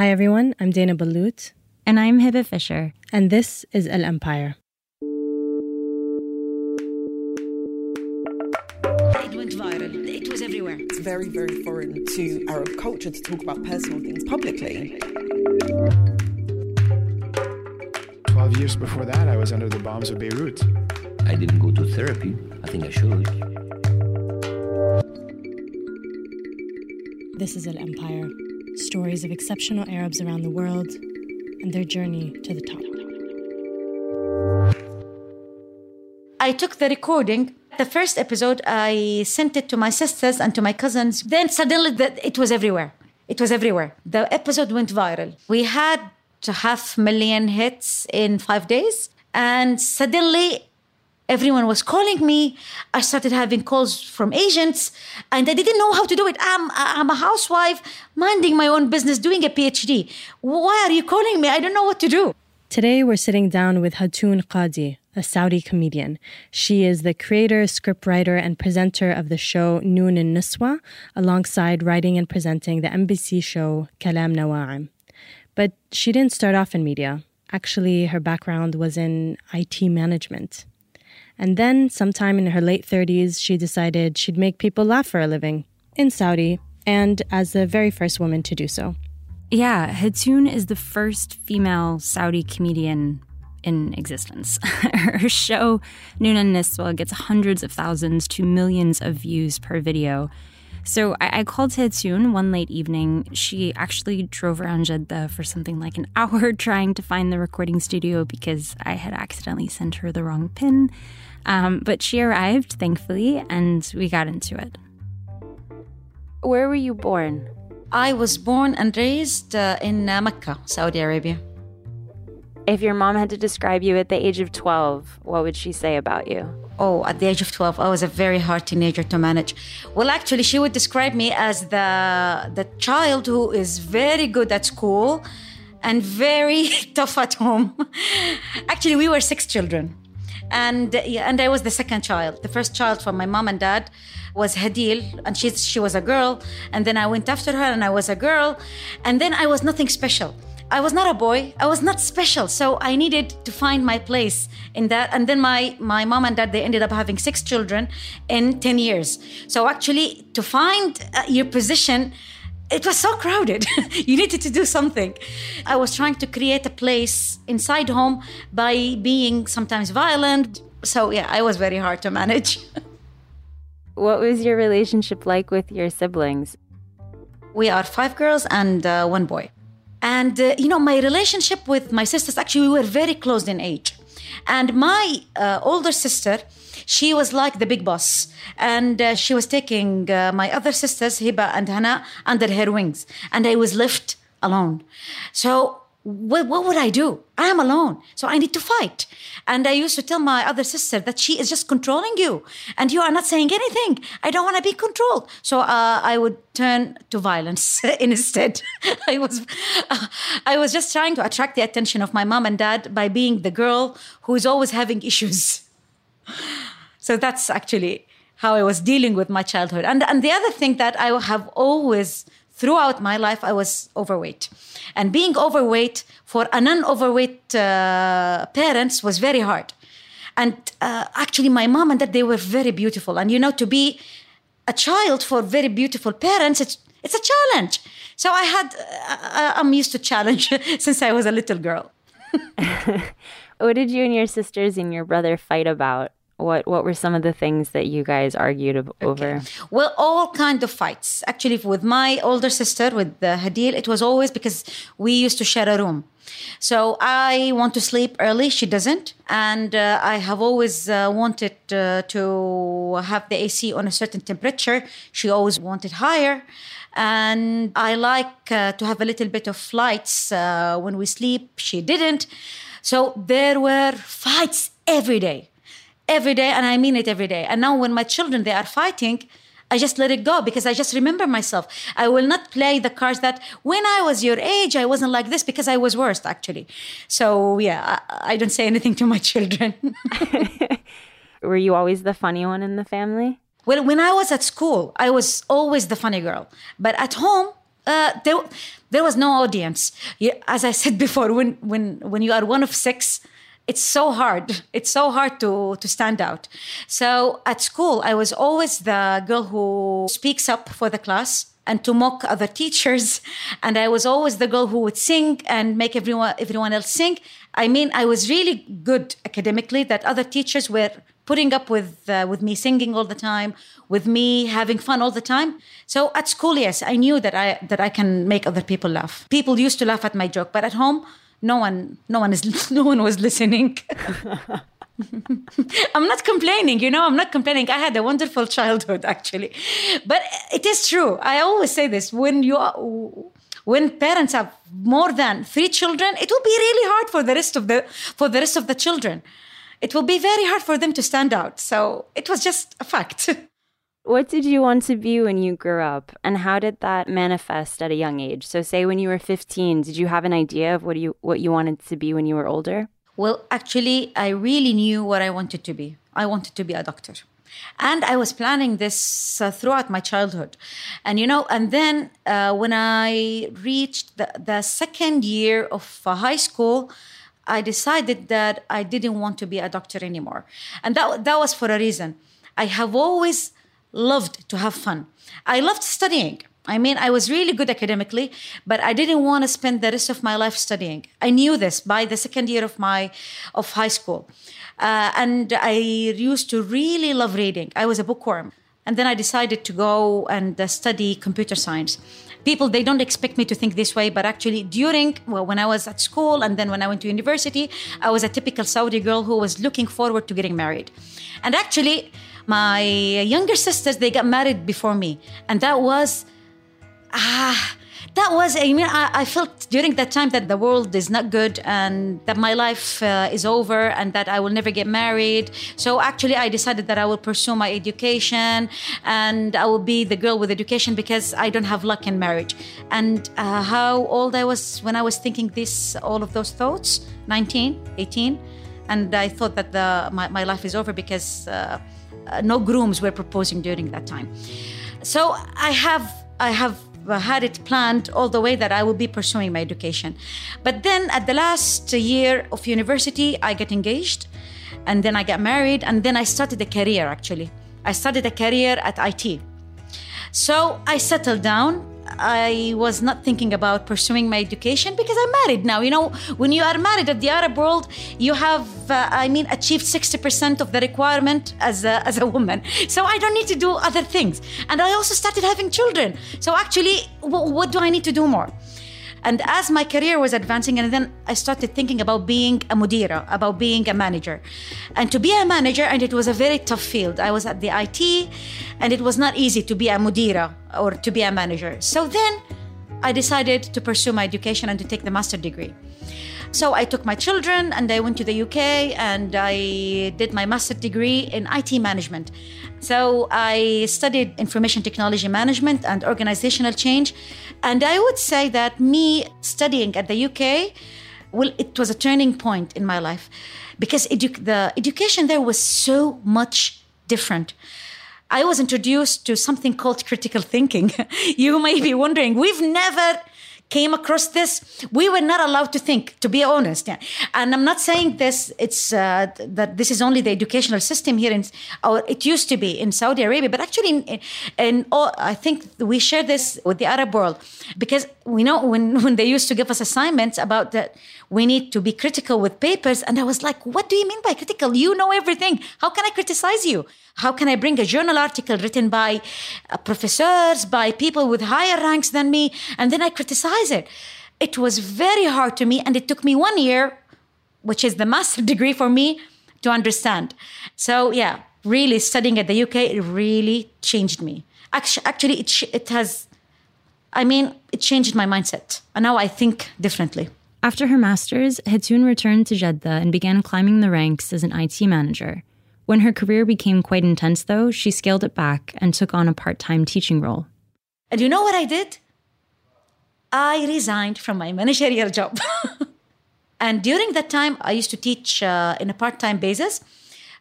Hi everyone, I'm Dana Ballout, And I'm Hebah Fisher. and this is Al Empire. It went viral. It was everywhere. It's very, very foreign to Arab culture to talk about personal things publicly. 12 years before that, I was under the bombs of Beirut. I didn't go to therapy. I think I should. This is Al Empire. Stories of exceptional Arabs around the world and their journey to the top. I took the recording. The first episode, I sent it to my sisters and to my cousins. Then suddenly, it was everywhere. It was everywhere. The episode went viral. We had half million hits in five days, and suddenly, everyone was calling me. I started having calls from agents, and I didn't know how to do it. I'm I'm a housewife, minding my own business, doing a PhD. Why are you calling me? I don't know what to do. Today we're sitting down with Hatoon Kadi, a Saudi comedian. She is the creator, scriptwriter, and presenter of the show Noon and Niswa, alongside writing and presenting the MBC show Kalam Nawa'im. But she didn't start off in media. Actually, her background was in IT management. And then, sometime in her late 30s, she decided she'd make people laugh for a living in Saudi, and as the very first woman to do so. Yeah, Hatoon is the first female Saudi comedian in existence. Her show, and Niswa, gets hundreds of thousands to millions of views per video. So I, I called Hatoon one late evening. She actually drove around Jeddah for something like an hour trying to find the recording studio because I had accidentally sent her the wrong pin. Um, but she arrived, thankfully, and we got into it. Where were you born? I was born and raised uh, in uh, Mecca, Saudi Arabia. If your mom had to describe you at the age of 12, what would she say about you? Oh, at the age of 12, I was a very hard teenager to manage. Well, actually, she would describe me as the, the child who is very good at school and very tough at home. actually, we were six children. And, and I was the second child. The first child from my mom and dad was Hadil, and she, she was a girl. And then I went after her, and I was a girl. And then I was nothing special. I was not a boy. I was not special. So I needed to find my place in that. And then my, my mom and dad, they ended up having six children in 10 years. So actually, to find uh, your position, it was so crowded. you needed to do something. I was trying to create a place inside home by being sometimes violent. So yeah, I was very hard to manage. What was your relationship like with your siblings? We are five girls and uh, one boy. And, uh, you know, my relationship with my sisters, actually, we were very close in age. And my uh, older sister, she was like the big boss. And uh, she was taking uh, my other sisters, Hiba and Hana, under her wings. And I was left alone. So, what, what would I do? I am alone. So I need to fight. And I used to tell my other sister that she is just controlling you and you are not saying anything. I don't want to be controlled. So uh, I would turn to violence instead. I was, uh, I was just trying to attract the attention of my mom and dad by being the girl who is always having issues. So that's actually how I was dealing with my childhood. And, and the other thing that I have always, throughout my life, I was overweight. And being overweight for a non overweight uh, parents was very hard. And uh, actually, my mom and dad, they were very beautiful. And you know, to be a child for very beautiful parents, it's, It's a challenge. So I had, uh, I'm used to challenge since I was a little girl. what did you and your sisters and your brother fight about? What what were some of the things that you guys argued over? Okay. Well, all kind of fights. Actually, with my older sister, with uh, Hadil, it was always because we used to share a room. So I want to sleep early. She doesn't, and uh, I have always uh, wanted uh, to have the AC on a certain temperature. She always wanted higher, and I like uh, to have a little bit of lights uh, when we sleep. She didn't. So there were fights every day every day and i mean it every day and now when my children they are fighting I just let it go because I just remember myself. I will not play the cards that when I was your age, I wasn't like this because I was worse, actually. So, yeah, I, I don't say anything to my children. Were you always the funny one in the family? Well, when I was at school, I was always the funny girl. But at home, uh, there, there was no audience. As I said before, when, when, when you are one of six, it's so hard. It's so hard to, to stand out. So at school, I was always the girl who speaks up for the class and to mock other teachers. And I was always the girl who would sing and make everyone everyone else sing. I mean, I was really good academically. That other teachers were putting up with uh, with me singing all the time, with me having fun all the time. So at school, yes, I knew that I that I can make other people laugh. People used to laugh at my joke, but at home, no one no one is no one was listening I'm not complaining, you know, I'm not complaining. I had a wonderful childhood actually. But it is true. I always say this when you are, when parents have more than 3 children, it will be really hard for the rest of the for the rest of the children. It will be very hard for them to stand out. So, it was just a fact. What did you want to be when you grew up, and how did that manifest at a young age? So, say when you were 15, did you have an idea of what you what you wanted to be when you were older? Well, actually, I really knew what I wanted to be. I wanted to be a doctor. And I was planning this uh, throughout my childhood. And, you know, and then uh, when I reached the, the second year of uh, high school, I decided that I didn't want to be a doctor anymore. And that, that was for a reason. I have always loved to have fun. I loved studying. I mean, I was really good academically, but I didn't want to spend the rest of my life studying. I knew this by the second year of my of high school, uh, and I used to really love reading. I was a bookworm, and then I decided to go and uh, study computer science. People they don't expect me to think this way, but actually during well, when I was at school and then when I went to university, I was a typical Saudi girl who was looking forward to getting married, and actually my younger sisters they got married before me. And that was ah that was i mean I, I, felt during that time that the world is not good and that my life uh, is over and that i will never get married. So actually i decided that i will pursue my education and i will be the girl with education because i don't have luck in marriage. And uh, how old i was when i was thinking this all of those thoughts? 19 18 and i thought that the, my, my life is over because uh, uh, no grooms were proposing during that time. So I have I have had it planned all the way that I will be pursuing my education. But then at the last year of university, I get engaged and then I got married and then I started a career actually. I started a career at IT. So I settled down I was not thinking about pursuing my education because I'm married now. You know, when you are married at the Arab world, you have, uh, I mean, achieved 60% of the requirement as a, as a woman. So I don't need to do other things. And I also started having children. So actually, w- what do I need to do more? And as my career was advancing, and then I started thinking about being a mudira, about being a manager. And to be a manager, and it was a very tough field. I was at the IT, and it was not easy to be a mudira or to be a manager. So then I decided to pursue my education and to take the master degree. So I took my children and I went to the UK and I did my master's degree in IT management. So I studied information technology management and organizational change. And I would say that me studying at the UK, well, it was a turning point in my life because edu- the education there was so much different. I was introduced to something called critical thinking. you may be wondering, we've never came across this, we were not allowed to think, to be honest. And I'm not saying this, it's uh, that this is only the educational system here in, or it used to be in Saudi Arabia, but actually, in, in, in all, I think we share this with the Arab world because we know when, when they used to give us assignments about that we need to be critical with papers. And I was like, what do you mean by critical? You know everything. How can I criticize you? How can I bring a journal article written by uh, professors, by people with higher ranks than me, and then I criticize it? It was very hard to me, and it took me one year, which is the master degree for me, to understand. So, yeah, really studying at the UK, it really changed me. Actually, actually it, it has, I mean, it changed my mindset. And now I think differently. After her master's, Hatoon returned to Jeddah and began climbing the ranks as an IT manager. When her career became quite intense, though, she scaled it back and took on a part time teaching role. And you know what I did? I resigned from my managerial job. and during that time, I used to teach uh, in a part time basis.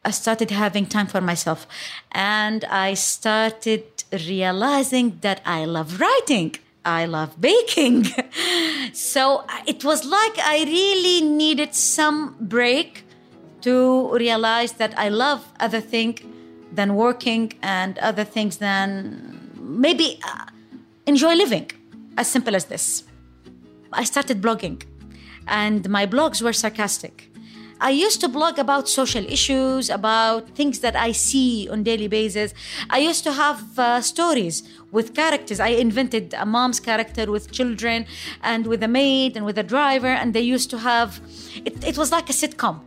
I started having time for myself. And I started realizing that I love writing. I love baking. so it was like I really needed some break to realize that I love other things than working and other things than maybe uh, enjoy living. As simple as this. I started blogging, and my blogs were sarcastic. I used to blog about social issues, about things that I see on daily basis. I used to have uh, stories with characters. I invented a mom's character with children and with a maid and with a driver, and they used to have. It, it was like a sitcom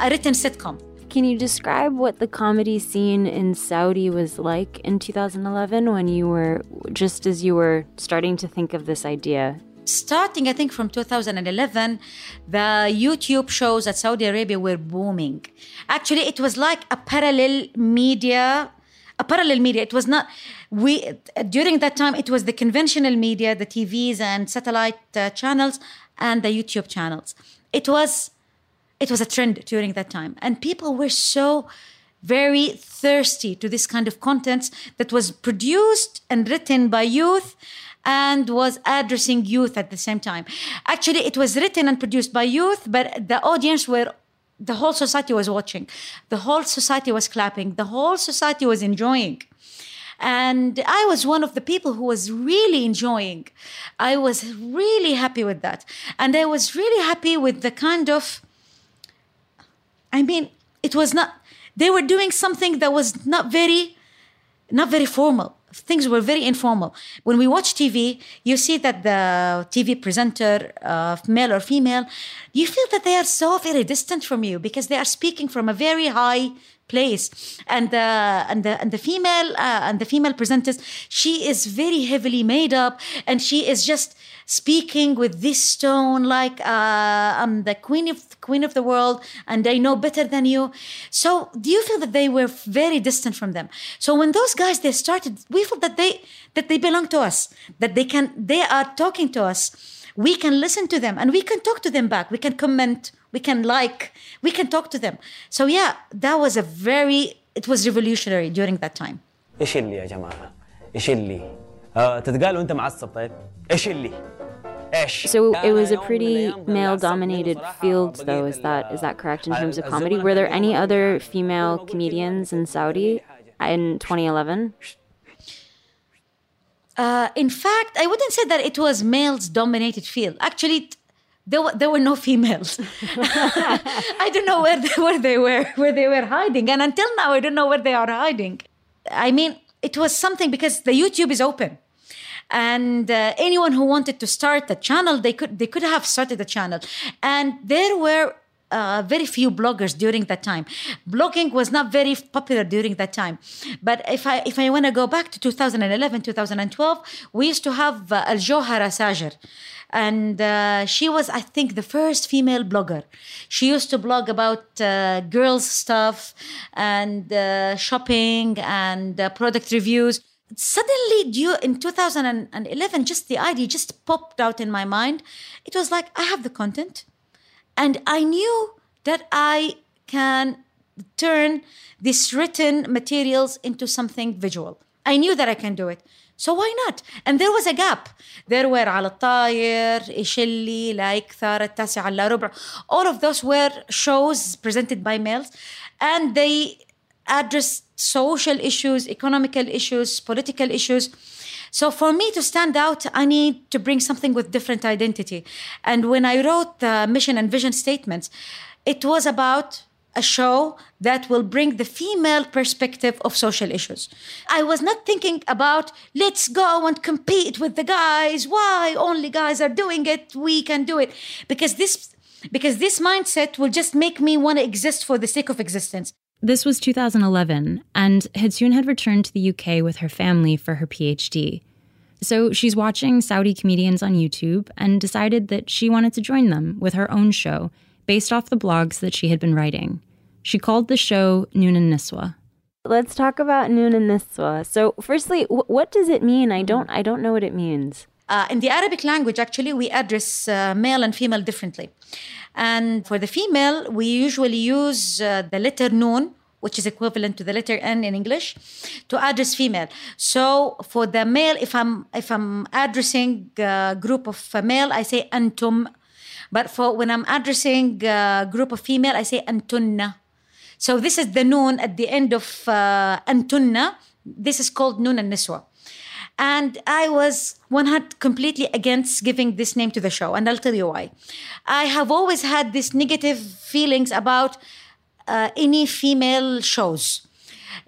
a written sitcom. Can you describe what the comedy scene in Saudi was like in 2011 when you were just as you were starting to think of this idea? Starting, I think, from 2011, the YouTube shows at Saudi Arabia were booming. Actually, it was like a parallel media a parallel media. It was not we during that time. It was the conventional media, the TVs and satellite uh, channels, and the YouTube channels. It was it was a trend during that time. And people were so very thirsty to this kind of content that was produced and written by youth and was addressing youth at the same time. Actually, it was written and produced by youth, but the audience were the whole society was watching. The whole society was clapping. The whole society was enjoying. And I was one of the people who was really enjoying. I was really happy with that. And I was really happy with the kind of I mean, it was not, they were doing something that was not very, not very formal. Things were very informal. When we watch TV, you see that the TV presenter, uh, male or female, you feel that they are so very distant from you because they are speaking from a very high place and the and the and the female uh, and the female presenters she is very heavily made up and she is just speaking with this tone like uh, I'm the queen of queen of the world and I know better than you. So do you feel that they were very distant from them? So when those guys they started, we felt that they that they belong to us, that they can they are talking to us. We can listen to them and we can talk to them back. We can comment, we can like, we can talk to them. So yeah, that was a very it was revolutionary during that time. ايش اللي يا جماعه؟ ايش اللي؟ آه تتقال وانت معصب طيب؟ ايش اللي؟ So it was a pretty male-dominated field, though. Is that is that correct in terms of comedy? Were there any other female comedians in Saudi in 2011? Uh, in fact, I wouldn't say that it was males-dominated field. Actually, there were, there were no females. I don't know where they, where they were where they were hiding, and until now, I don't know where they are hiding. I mean, it was something because the YouTube is open and uh, anyone who wanted to start a channel they could they could have started a channel and there were uh, very few bloggers during that time. Blogging was not very popular during that time. But if I if I want to go back to 2011, 2012, we used to have uh, Al Johara Sajer. And uh, she was, I think, the first female blogger. She used to blog about uh, girls' stuff and uh, shopping and uh, product reviews suddenly due in 2011 just the idea just popped out in my mind it was like i have the content and i knew that i can turn these written materials into something visual i knew that i can do it So why not? And there was a gap. There were على الطاير, إيشيلي, like ثارة التاسعة إلا ربع. All of those were shows presented by males and they addressed social issues, economical issues, political issues. So for me to stand out, I need to bring something with different identity. And when I wrote the mission and vision statements, it was about a show that will bring the female perspective of social issues. I was not thinking about let's go and compete with the guys. Why only guys are doing it? We can do it. Because this because this mindset will just make me want to exist for the sake of existence. This was 2011, and Hatoon had returned to the UK with her family for her PhD. So she's watching Saudi comedians on YouTube and decided that she wanted to join them with her own show based off the blogs that she had been writing. She called the show Noon Niswa. Let's talk about Noon Niswa. So, firstly, w- what does it mean? I don't, I don't know what it means. Uh, in the Arabic language, actually, we address uh, male and female differently. And for the female, we usually use uh, the letter noon, which is equivalent to the letter N in English, to address female. So for the male, if I'm if I'm addressing a group of male, I say antum. But for when I'm addressing a group of female, I say antunna. So this is the noon at the end of uh, antunna. This is called noon and niswa. And I was 100 completely against giving this name to the show. And I'll tell you why. I have always had these negative feelings about uh, any female shows.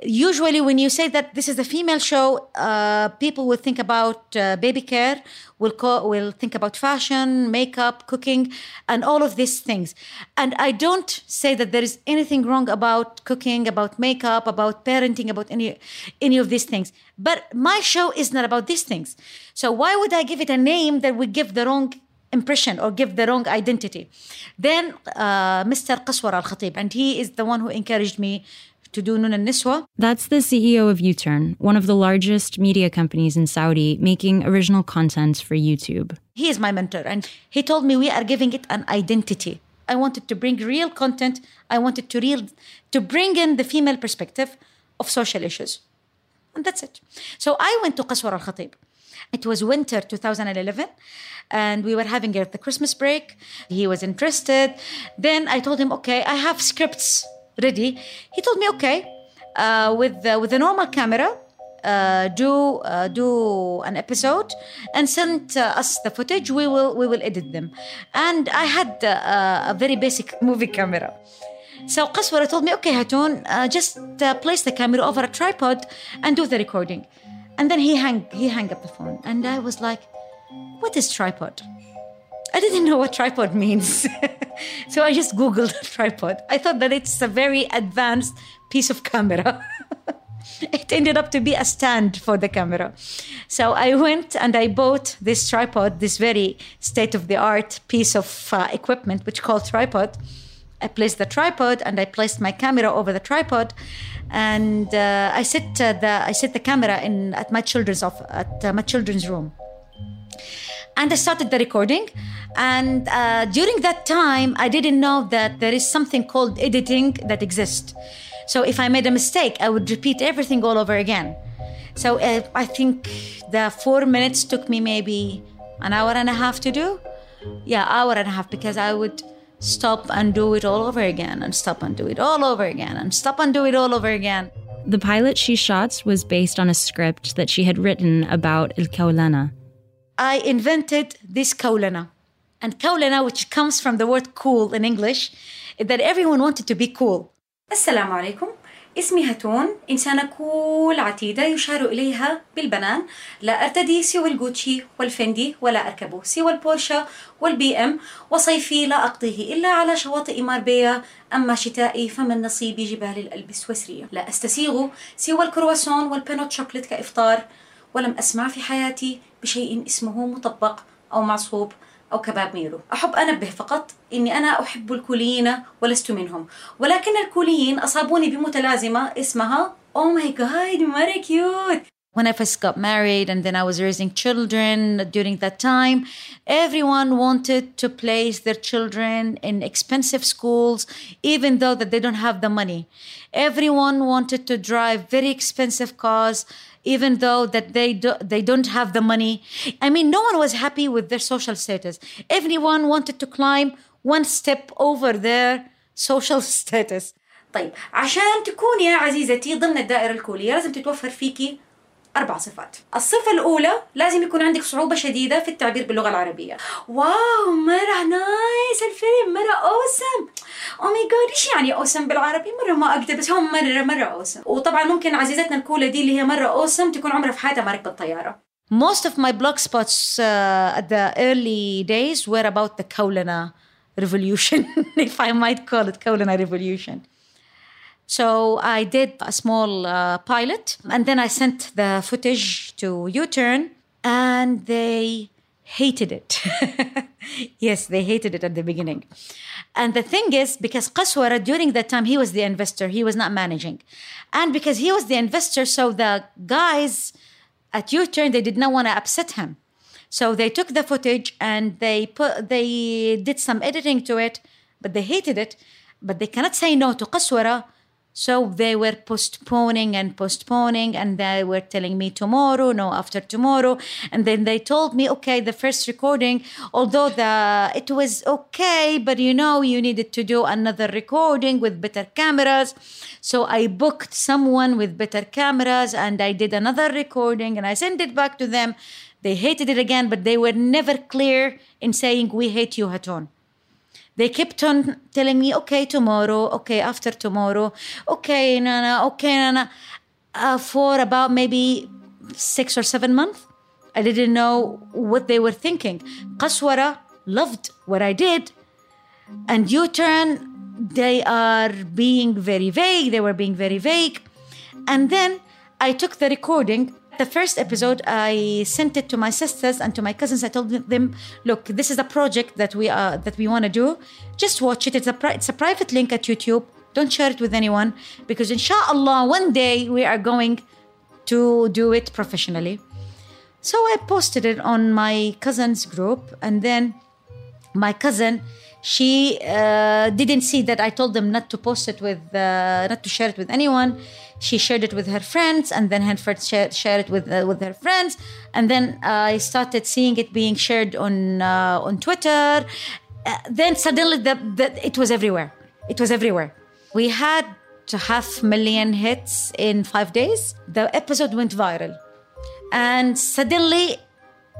Usually, when you say that this is a female show, uh, people will think about uh, baby care, will co- will think about fashion, makeup, cooking, and all of these things. And I don't say that there is anything wrong about cooking, about makeup, about parenting, about any any of these things. But my show is not about these things. So why would I give it a name that would give the wrong impression or give the wrong identity? Then uh, Mr. Qaswar Al Khatib, and he is the one who encouraged me to do Noon Niswa. That's the CEO of U-Turn, one of the largest media companies in Saudi, making original content for YouTube. He is my mentor, and he told me we are giving it an identity. I wanted to bring real content. I wanted to real to bring in the female perspective of social issues, and that's it. So I went to Qaswar Al Khatib. It was winter 2011, and we were having the Christmas break. He was interested. Then I told him, okay, I have scripts ready. He told me, okay, uh, with uh, with a normal camera, uh, do uh, do an episode and send uh, us the footage. We will we will edit them. And I had uh, a very basic movie camera. So Qaswara told me, okay, Hatoon, just place the camera over a tripod and do the recording. And then he hang he hung up the phone, and I was like, what is tripod? I didn't know what tripod means. so I just Googled tripod. I thought that it's a very advanced piece of camera. it ended up to be a stand for the camera. So I went and I bought this tripod, this very state of the art piece of uh, equipment, which called tripod. I placed the tripod and I placed my camera over the tripod, and uh, I set uh, the I set the camera in at my children's off at uh, my children's room and I started the recording. And uh, during that time, I didn't know that there is something called editing that exists. So if I made a mistake, I would repeat everything all over again. So uh, I think the four minutes took me maybe an hour and a half to do. Yeah, hour and a half because I would stop and do it all over again and stop and do it all over again and stop and do it all over again. The pilot she shot was based on a script that she had written about Kaulana, I invented this kaulana. And kaulana, which comes from the word cool in English, is that everyone wanted to be cool. السلام عليكم. اسمي هتون إنسانة كول عتيدة يشار إليها بالبنان. لا أرتدي سوى الجوتشي والفندي ولا أركب سوى البورشا والبي إم. وصيفي لا أقضيه إلا على شواطئ ماربيا أما شتائي فمن نصيبي جبال الألب سويسرية لا أستسيغ سوى الكرواسون والبينوت شوكليت كإفطار. ولم أسمع في حياتي بشيء اسمه مطبق أو معصوب أو كباب ميرو أحب أنبه فقط إني أنا أحب الكوليين ولست منهم ولكن الكوليين أصابوني بمتلازمة اسمها Oh my god, very cute When I first got married and then I was raising children during that time, everyone wanted to place their children in expensive schools, even though that they don't have the money. Everyone wanted to drive very expensive cars, even though that they do, they don't have the money. I mean, no one was happy with their social status. Everyone wanted to climb one step over their social status. طيب عشان تكوني يا عزيزتي ضمن الدائرة الكولية لازم تتوفر فيكي أربع صفات. الصفة الأولى لازم يكون عندك صعوبة شديدة في التعبير باللغة العربية. واو مرة نايس الفيلم مرة أوسم أو ماي جاد إيش يعني أوسم بالعربي؟ مرة ما أقدر بس هو مرة مرة أوسم وطبعا ممكن عزيزتنا الكولة دي اللي هي مرة أوسم تكون عمرها في حياتها ما ركبت طيارة Most of my blog spots uh, at the early days were about the Kaulana revolution, if I might call it Kaulana revolution. So I did a small uh, pilot and then I sent the footage to U Turn and they hated it. yes, they hated it at the beginning. And the thing is, because Qaswara, during that time, he was the investor, he was not managing. And because he was the investor, so the guys at U Turn, they did not want to upset him. So they took the footage and they put they did some editing to it, but they hated it. But they cannot say no to Qaswara so they were postponing and postponing, and they were telling me tomorrow, no, after tomorrow. And then they told me, okay, the first recording, although the it was okay, but you know, you needed to do another recording with better cameras. So I booked someone with better cameras, and I did another recording, and I sent it back to them. They hated it again, but they were never clear in saying, we hate you, Hatoon they kept on telling me, okay, tomorrow, okay, after tomorrow, okay, Nana, okay, Nana, uh, for about maybe six or seven months. I didn't know what they were thinking. Qaswara loved what I did, and U turn, they are being very vague, they were being very vague. And then I took the recording the first episode, I sent it to my sisters and to my cousins. I told them, "Look, this is a project that we are that we want to do. Just watch it. It's a it's a private link at YouTube. Don't share it with anyone because, inshallah, one day we are going to do it professionally." So I posted it on my cousin's group, and then my cousin she uh, didn't see that I told them not to post it with, uh, not to share it with anyone. She shared it with her friends, and then friends shared, shared it with uh, with her friends, and then I started seeing it being shared on uh, on Twitter. Uh, then suddenly, the, the, it was everywhere. It was everywhere. We had half million hits in five days. The episode went viral, and suddenly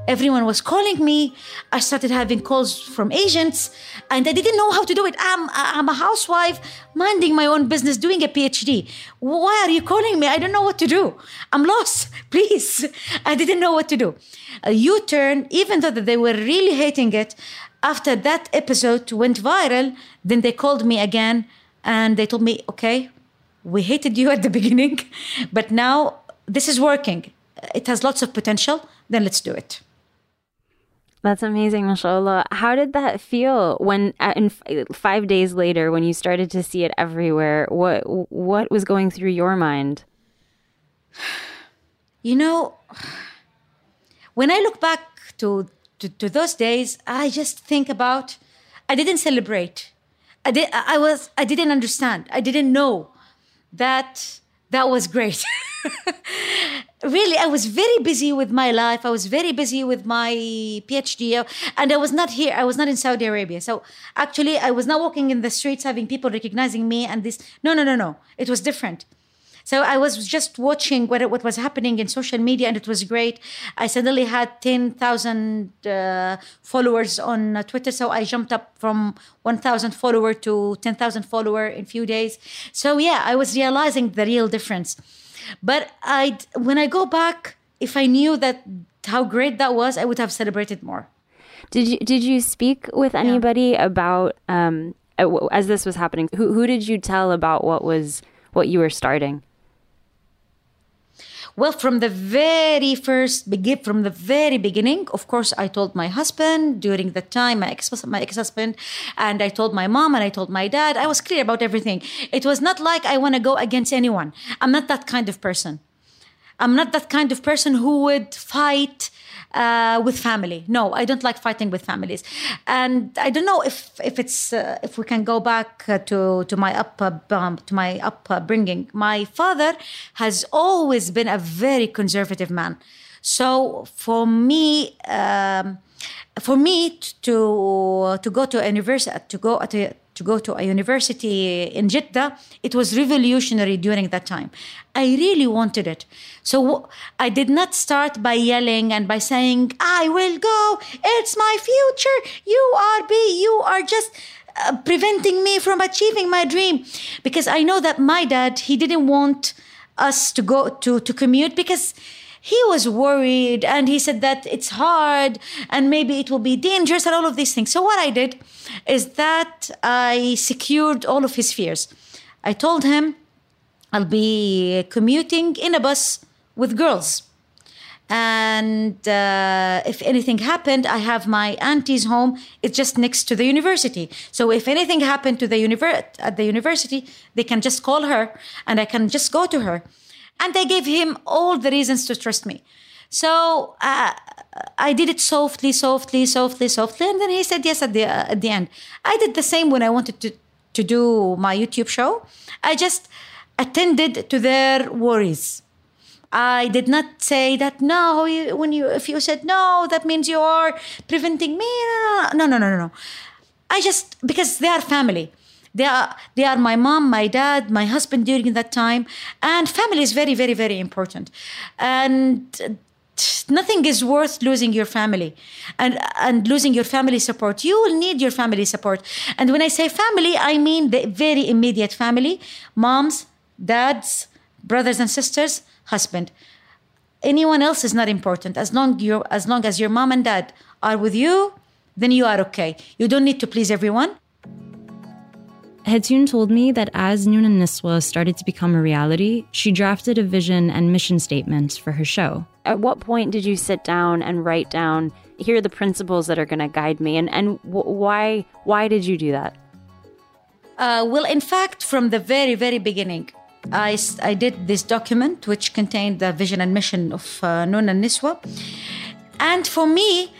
everyone was calling me. I started having calls from agents and i didn't know how to do it. I'm i'm a housewife minding my own business doing a phd why are you calling me? I don't know what to do. I'm lost please. I didn't know what to do. A u-turn even though they were really hating it after that episode went viral then they called me again and they told me okay we hated you at the beginning but now this is working. It has lots of potential then let's do it that's amazing, mashallah. How did that feel when, uh, in five days later, when you started to see it everywhere? What what was going through your mind? You know, when I look back to, to, to those days, I just think about. I didn't celebrate. I did. I was. I didn't understand. I didn't know that that was great. really, I was very busy with my life. I was very busy with my PhD, and I was not here. I was not in Saudi Arabia. So actually, I was not walking in the streets having people recognizing me. And this, no, no, no, no. It was different. So I was just watching what, what was happening in social media, and it was great. I suddenly had 10,000 uh, followers on uh, Twitter. So I jumped up from 1,000 follower to 10,000 follower in few days. So yeah, I was realizing the real difference. But I, when I go back, if I knew that how great that was, I would have celebrated more. Did you did you speak with anybody yeah. about um, as this was happening? Who who did you tell about what was what you were starting? Well, from the very first from the very beginning, of course, I told my husband during the time, my ex my ex husband, and I told my mom and I told my dad. I was clear about everything. It was not like I want to go against anyone. I'm not that kind of person. I'm not that kind of person who would fight uh, with family. No, I don't like fighting with families, and I don't know if if it's uh, if we can go back uh, to to my up um, to my upbringing. My father has always been a very conservative man, so for me. Um, for me to to go to university to go to to go to a university in Jeddah, it was revolutionary during that time. I really wanted it. So I did not start by yelling and by saying, I will go, it's my future, you are B, you are just uh, preventing me from achieving my dream. Because I know that my dad, he didn't want us to go to, to commute because he was worried and he said that it's hard and maybe it will be dangerous and all of these things. So, what I did is that I secured all of his fears. I told him I'll be commuting in a bus with girls. And uh, if anything happened, I have my auntie's home. It's just next to the university. So if anything happened to the univer- at the university, they can just call her, and I can just go to her. And I gave him all the reasons to trust me. So uh, I did it softly, softly, softly, softly. And then he said yes at the, uh, at the end. I did the same when I wanted to, to do my YouTube show. I just attended to their worries. I did not say that no. When you if you said no, that means you are preventing me. No, no, no, no, no. I just because they are family. They are they are my mom, my dad, my husband during that time, and family is very, very, very important. And nothing is worth losing your family. And and losing your family support. You will need your family support. And when i say family i mean the very immediate family moms dads brothers and sisters husband. Anyone else is not important. As long you as long as your mom and dad are with you then you are okay. You don't need to please everyone Hatoon told me that as Noon Niswa started to become a reality, she drafted a vision and mission statement for her show. At what point did you sit down and write down, here are the principles that are going to guide me? And, and w- why, why did you do that? Uh, well, in fact, from the very, very beginning, I, I did this document which contained the vision and mission of uh, Noon Niswa. And for me,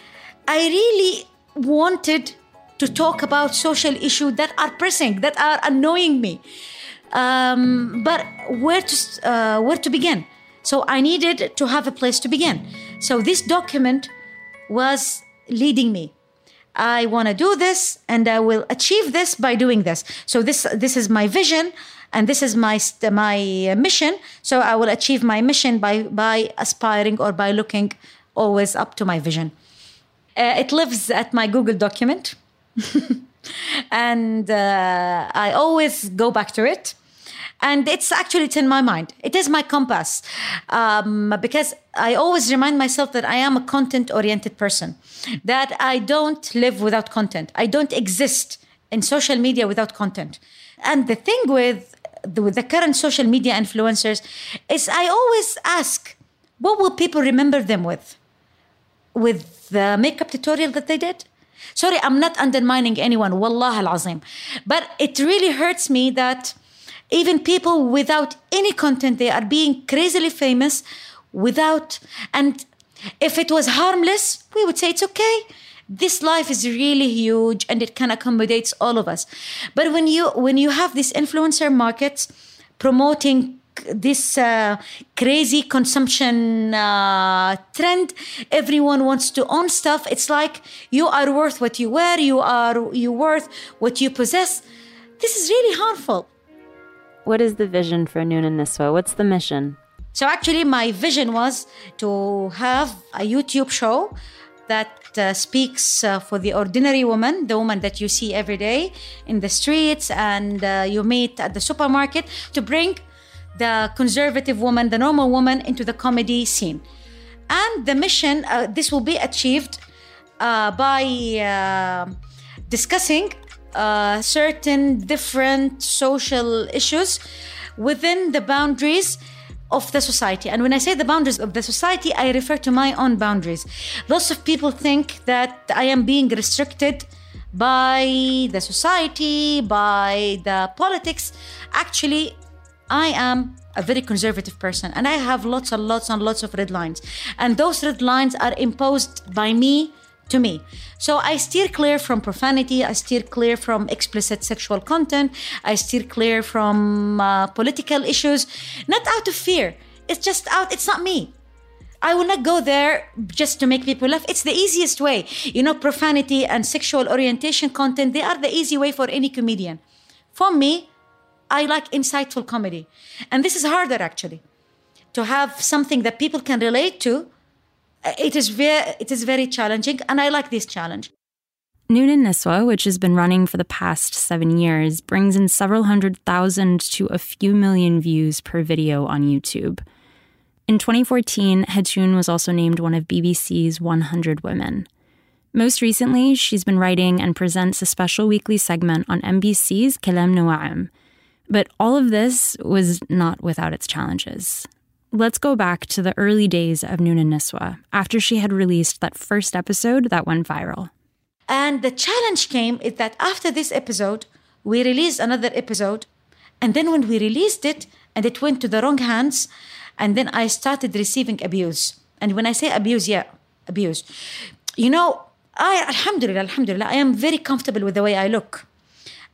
I really wanted to talk about social issues that are pressing, that are annoying me. Um, but where to uh, where to begin? So I needed to have a place to begin. So this document was leading me. I want to do this, and I will achieve this by doing this. So this this is my vision, and this is my my mission. So I will achieve my mission by by aspiring or by looking always up to my vision. Uh, it lives at my Google document. and uh, I always go back to it. And it's actually it's in my mind. It is my compass um, because I always remind myself that I am a content-oriented person. That I don't live without content. I don't exist in social media without content. And the thing with the, with the current social media influencers is I always ask, what will people remember them with? With the makeup tutorial that they did? Sorry, I'm not undermining anyone, wallah al azim. But it really hurts me that even people without any content, they are being crazily famous without, and if it was harmless, we would say it's okay. This life is really huge and it can accommodate all of us. But when you when you have these influencer markets promoting this uh, crazy consumption uh, trend. Everyone wants to own stuff. It's like you are worth what you wear you are you worth what you possess. This is really harmful. What is the vision for Noon and Niswa? What's the mission? So actually my vision was to have a youtube show that uh, speaks uh, for the ordinary woman, the woman that you see every day in the streets and uh, you meet at the supermarket, to bring the conservative woman, the normal woman, into the comedy scene. And the mission, uh, this will be achieved uh, by uh, discussing uh, certain different social issues within the boundaries of the society. And when I say the boundaries of the society, I refer to my own boundaries. Lots of people think that I am being restricted by the society, by the politics. Actually, I am a very conservative person and I have lots and lots and lots of red lines. And those red lines are imposed by me to me. So I steer clear from profanity, I steer clear from explicit sexual content, I steer clear from uh, political issues, not out of fear. It's just out, it's not me. I will not go there just to make people laugh. It's the easiest way. You know, profanity and sexual orientation content, they are the easy way for any comedian. For me, I like insightful comedy. And this is harder actually. To have something that people can relate to, uh, it is very it is very challenging and I like this challenge. Noonan Niswa, which has been running for the past seven years, brings in several hundred thousand to a few million views per video on YouTube. In 2014, Hatoon was also named one of BBC's 100 Women. Most recently, she's been writing and presents a special weekly segment on MBC's Kalam Nawa'im. But all of this was not without its challenges. Let's go back to the early days of Noonan Niswa, after she had released that first episode that went viral. And the challenge came is that after this episode, we released another episode. And then when we released it and it went to the wrong hands, and then I started receiving abuse. And when I say abuse, yeah, abuse. You know, I, alhamdulillah, alhamdulillah, I am very comfortable with the way I look.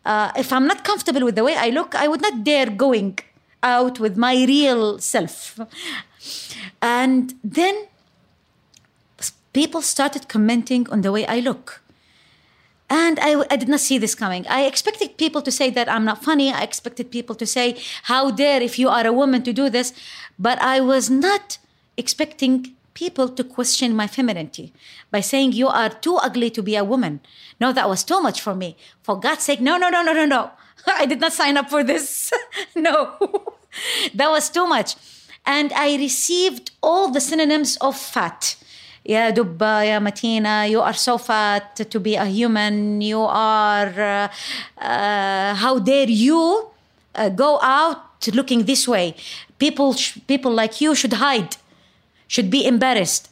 Uh, if I'm not comfortable with the way I look, I would not dare going out with my real self. And then people started commenting on the way I look. And I, I, did not see this coming. I expected people to say that I'm not funny. I expected people to say, How dare if you are a woman to do this? But I was not expecting people to question my femininity by saying, You are too ugly to be a woman. No, that was too much for me. For God's sake, no, no, no, no, no, no. I did not sign up for this. no, that was too much. And I received all the synonyms of fat يا دبة يا متينة you are so fat to be a human you are uh, uh, how dare you uh, go out looking this way people people like you should hide should be embarrassed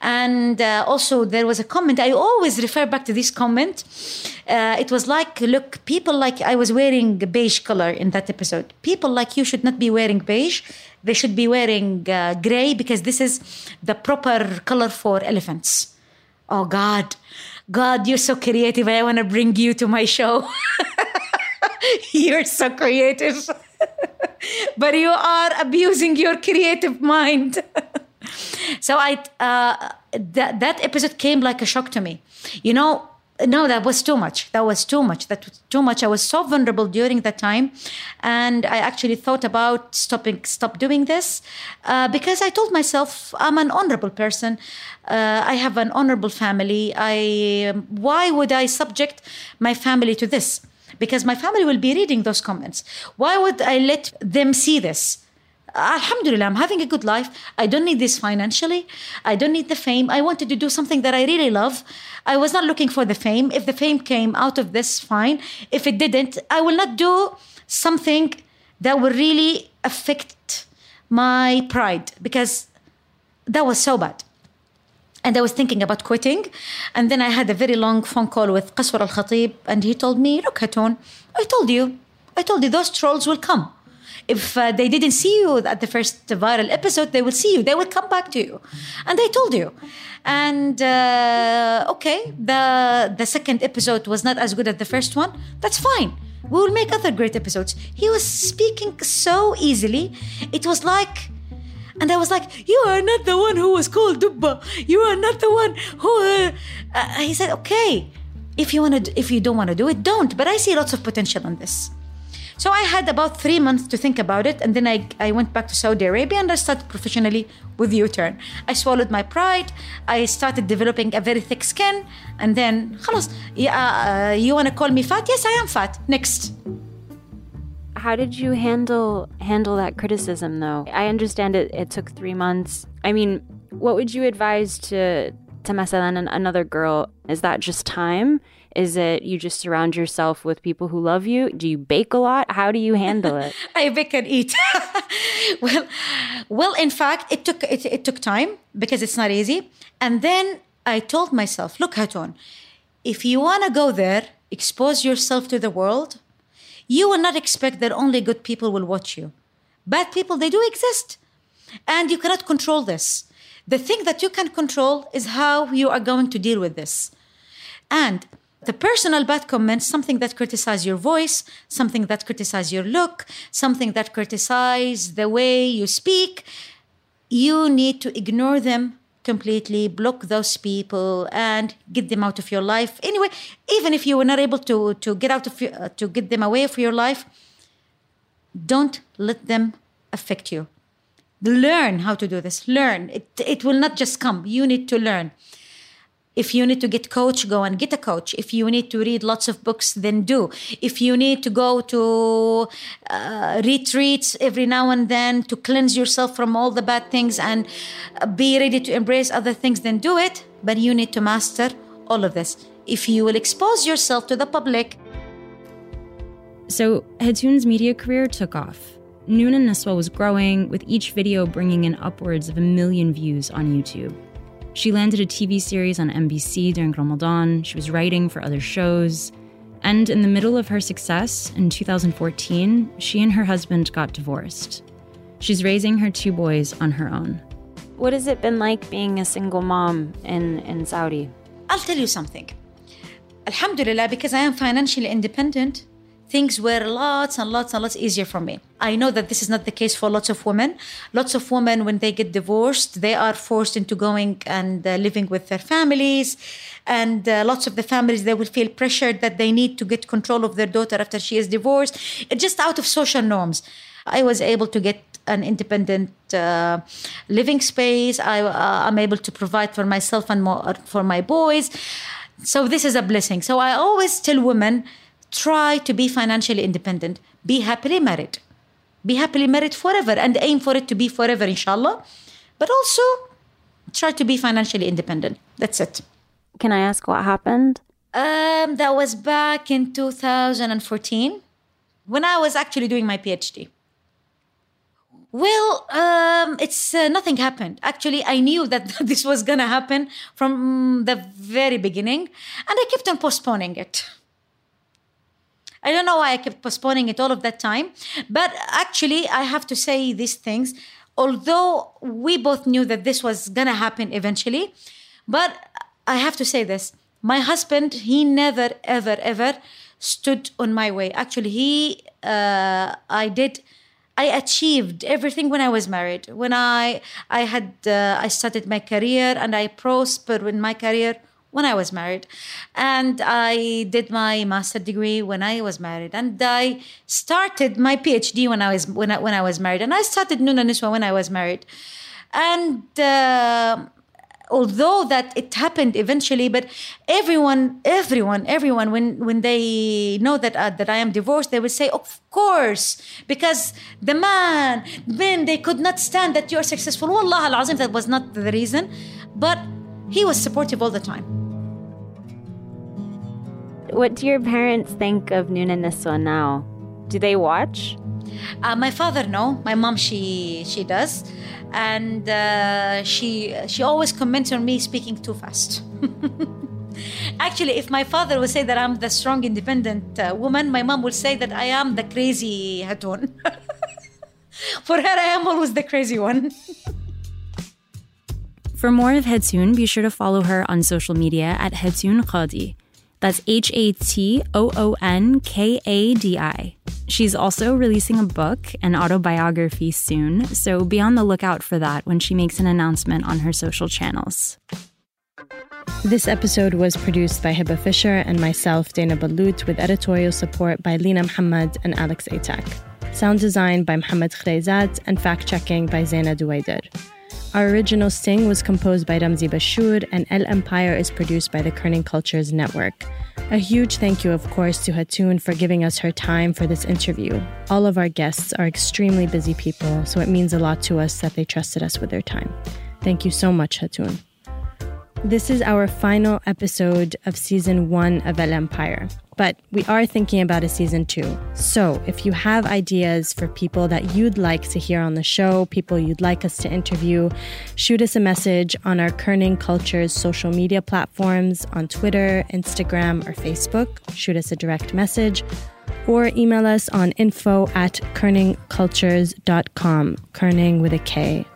and uh, also there was a comment i always refer back to this comment uh, it was like look people like i was wearing beige color in that episode people like you should not be wearing beige they should be wearing uh, gray because this is the proper color for elephants. Oh God, God, you're so creative. I want to bring you to my show. you're so creative. but you are abusing your creative mind. so I uh, that that episode came like a shock to me. You know, no that was too much. That was too much. That was too much. I was so vulnerable during that time. And i actually thought about stopping stop doing this uh, because i told myself i'm an honorable person. Uh, i have an honorable family. I why would i subject my family to this? Because my family will be reading those comments. Why would i let them see this Alhamdulillah, I'm having a good life. I don't need this financially. I don't need the fame. I wanted to do something that I really love. I was not looking for the fame. If the fame came out of this, fine. If it didn't, I will not do something that will really affect my pride because that was so bad. And I was thinking about quitting. And then I had a very long phone call with Kaswara al Khatib, and he told me, Look, Hatoon, I told you, I told you those trolls will come if uh, they didn't see you at the first viral episode, they will see you. They will come back to you, and they told you. And uh, okay, the the second episode was not as good as the first one. That's fine. We will make other great episodes. He was speaking so easily. It was like. And I was like, "You are not the one who was called Dubba. You are not the one who." Uh, uh he said, "Okay, if you want to, if you don't want to do it, don't." But I see lots of potential in this. So I had about three months to think about it, and then I, I went back to Saudi Arabia and I started professionally with UTURN. I swallowed my pride. I started developing a very thick skin, and then, خلاص, uh, you wanna call me fat? Yes, I am fat. Next. How did you handle handle that criticism, though? I understand it. It took three months. I mean, what would you advise to to Masalan and another girl? Is that just time? Is it you just surround yourself with people who love you? Do you bake a lot? How do you handle it? I bake and eat. well, well, in fact, it took it, it took time because it's not easy. And then I told myself, look, Hatoon, if you want to go there, expose yourself to the world, you will not expect that only good people will watch you. Bad people, they do exist. And you cannot control this. The thing that you can control is how you are going to deal with this. And the personal bad comments, something that criticize your voice, something that criticize your look, something that criticize the way you speak, you need to ignore them completely, block those people, and get them out of your life. Anyway, even if you were not able to to get out of uh, to get them away from your life, don't let them affect you. Learn how to do this. Learn. It it will not just come. You need to learn. If you need to get coach, go and get a coach. If you need to read lots of books, then do. If you need to go to uh, retreats every now and then to cleanse yourself from all the bad things and be ready to embrace other things, then do it. But you need to master all of this. If you will expose yourself to the public. So Hatoon's media career took off. Noon and Niswa was growing, with each video bringing in upwards of a million views on YouTube. She landed a TV series on MBC during Ramadan. She was writing for other shows. And in the middle of her success, in 2014, she and her husband got divorced. She's raising her two boys on her own. What has it been like being a single mom in, in Saudi? I'll tell you something. Alhamdulillah, because I am financially independent, things were lots and lots and lots easier for me. I know that this is not the case for lots of women. Lots of women, when they get divorced, they are forced into going and uh, living with their families. And uh, lots of the families, they will feel pressured that they need to get control of their daughter after she is divorced, it just out of social norms. I was able to get an independent uh, living space. I, am uh, able to provide for myself and more, for my boys. So this is a blessing. So I always tell women, try to be financially independent. Be happily married. Be happily married forever and aim for it to be forever, inshallah. But also try to be financially independent. That's it. Can I ask what happened? Um, that was back in 2014 when I was actually doing my PhD. Well, um, it's uh, nothing happened. Actually, I knew that this was gonna happen from the very beginning, and I kept on postponing it. I don't know why I kept postponing it all of that time. But actually, I have to say these things, although we both knew that this was going to happen eventually. But I have to say this my husband, he never, ever, ever stood on my way. Actually, he, uh, I did. I achieved everything when I was married. When I I had uh, I started my career and I prospered in my career when I was married. And I did my master degree when I was married. And I started my PhD when I was when I, when I was married. And I started and Niswa when I was married. And uh, although that it happened eventually, but everyone, everyone, everyone, when when they know that uh, that I am divorced, they will say, "Of course," because the man, then they could not stand that you're successful. Wallah al-azim, that was not the reason, but he was supportive all the time. What do your parents think of Noon and Niswa now? Do they watch? Uh, my father, no. My mom, she she does, and uh, she she always comments on me speaking too fast. Actually, if my father would say that I'm the strong, independent uh, woman, my mom would say that I am the crazy Hatoon. For her, I am always the crazy one. For more of Hatoon, be sure to follow her on social media at Hatoon Kadi. That's H A T O O N K A D I. She's also releasing a book, an autobiography soon, so be on the lookout for that when she makes an announcement on her social channels. This episode was produced by Hebah Fisher and myself, Dana Ballout, with editorial support by Linah Mohammad and Alex Atack. Sound design by Mohamad Khreizat and fact checking by Zeina Dowidar. Our original sting was composed by Ramzi Bashour, and Al Empire is produced by the Kerning Cultures Network. A huge thank you, of course, to Hatoon for giving us her time for this interview. All of our guests are extremely busy people, so it means a lot to us that they trusted us with their time. Thank you so much, Hatoon. This is our final episode of season one of Al Empire, but we are thinking about a season two. So if you have ideas for people that you'd like to hear on the show, people you'd like us to interview, shoot us a message on our Kerning Cultures social media platforms on Twitter, Instagram, or Facebook. Shoot us a direct message. or email us on info at kerningcultures.com, kerning with a K.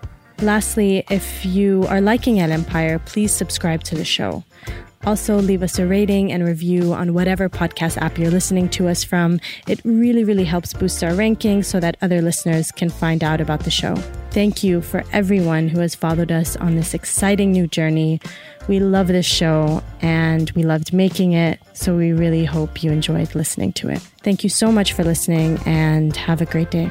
Lastly, if you are liking Al Empire, please subscribe to the show. Also, leave us a rating and review on whatever podcast app you're listening to us from. It really, really helps boost our ranking so that other listeners can find out about the show. Thank you for everyone who has followed us on this exciting new journey. We love this show and we loved making it, so we really hope you enjoyed listening to it. Thank you so much for listening and have a great day.